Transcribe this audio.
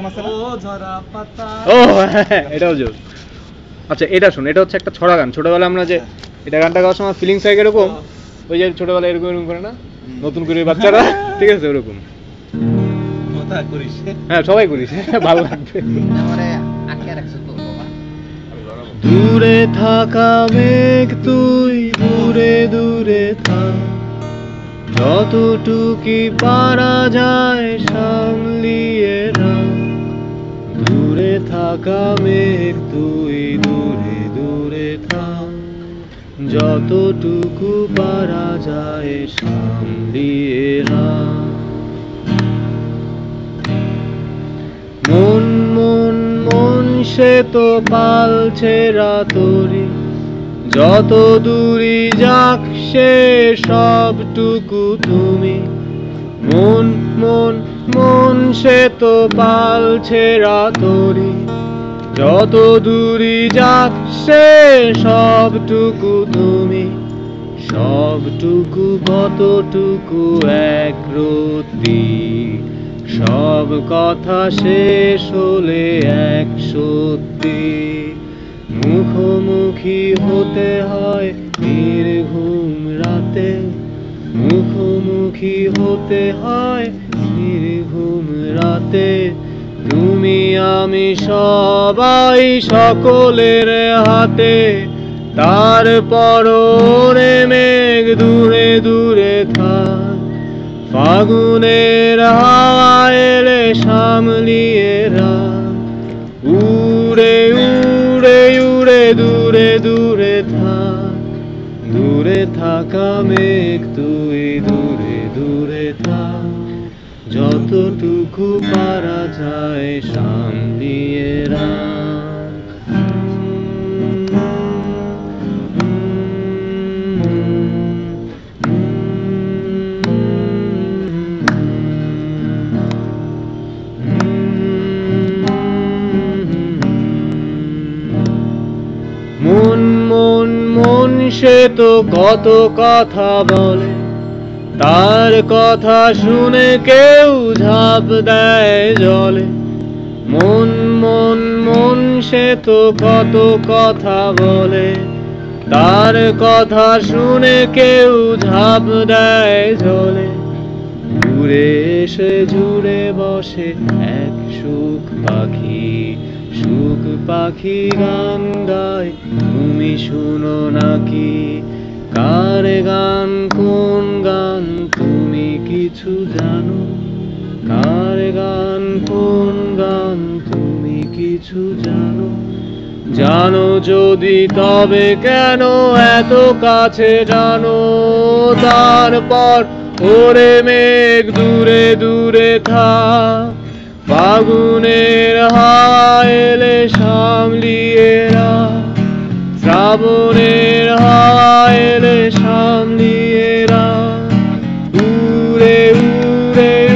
ও ঝরা পাতা। ও হ্যাঁ, এটাও জোর। আচ্ছা এটা শোন এটা হচ্ছে একটা ছড়া গান। ছোটবেলায় আমরা যে এটা গানটা গাওয়ার সময় ফিলিংস হয় এরকম ওই যে ছোটবেলায় এরকম এরকম করে না? নতুন করে বাচ্চারা? ঠিক আছে ওরকম। হ্যাঁ সবাই করিস ভালো লাগবে। আটকে রাখছো তো বাবা দূরে থাকা মেঘ তুই দূরে দূরে থাক। যতটুকি পারা যায় সামলিয়ে থাকা মেঘ তুই দূরে দূরে থাক যতটুকু পারা যায় সামলিয়ে রাখ মন মন মন সে তো পালছে রাতরি। যত দূরি যাক সে সবটুকু তুমি। মন মন মন সে তো পালছে রাতরি। যত দূরি যাক, সে সবটুকু তুমি, সবটুকু কতটুকু এক রতি সব কথা শেষ হলে এক সত্যি। মুখোমুখি হতে হয় নির্ঘুম রাতে, মুখোমুখি হতে হয় নির্ঘুম রাতে। তুমি, আমি সবাই সকলের হাতে তারপর ওরে মেঘ দূরে দূরে থাক। ফাগুনের হাওয়া সামলিয়ে রাখ। উড়ে উড়ে উড়ে, দূরে দূরে থাক। দূরে থাকা মেঘ, তুই দূরে দূরে থাক। যতটুকু পারা যায় সামলিয়ে রাখ মন মন মন সে তো কত কথা বলে। তার কথা শুনে কেউ ঝাঁপ দেয় জলে। মন মন মন সে তো কত কথা বলে। তার কথা শুনে কেউ ঝাঁপ দেয় জলে। ঘুরে এসে জুড়ে বসে এক সুখ পাখি। সুখ পাখি গান গায়, তুমি শুনো নাকি? কার গান কোন কিছু জানো? কার গান, কোন গান তুমি কিছু জানো? জানো যদি তবে কেন এত কাছে জানো? তারপর ওরে মেঘ দূরে দূরে থাক। ফাগুনের হাওয়া এলে সামলিয়ে এলে they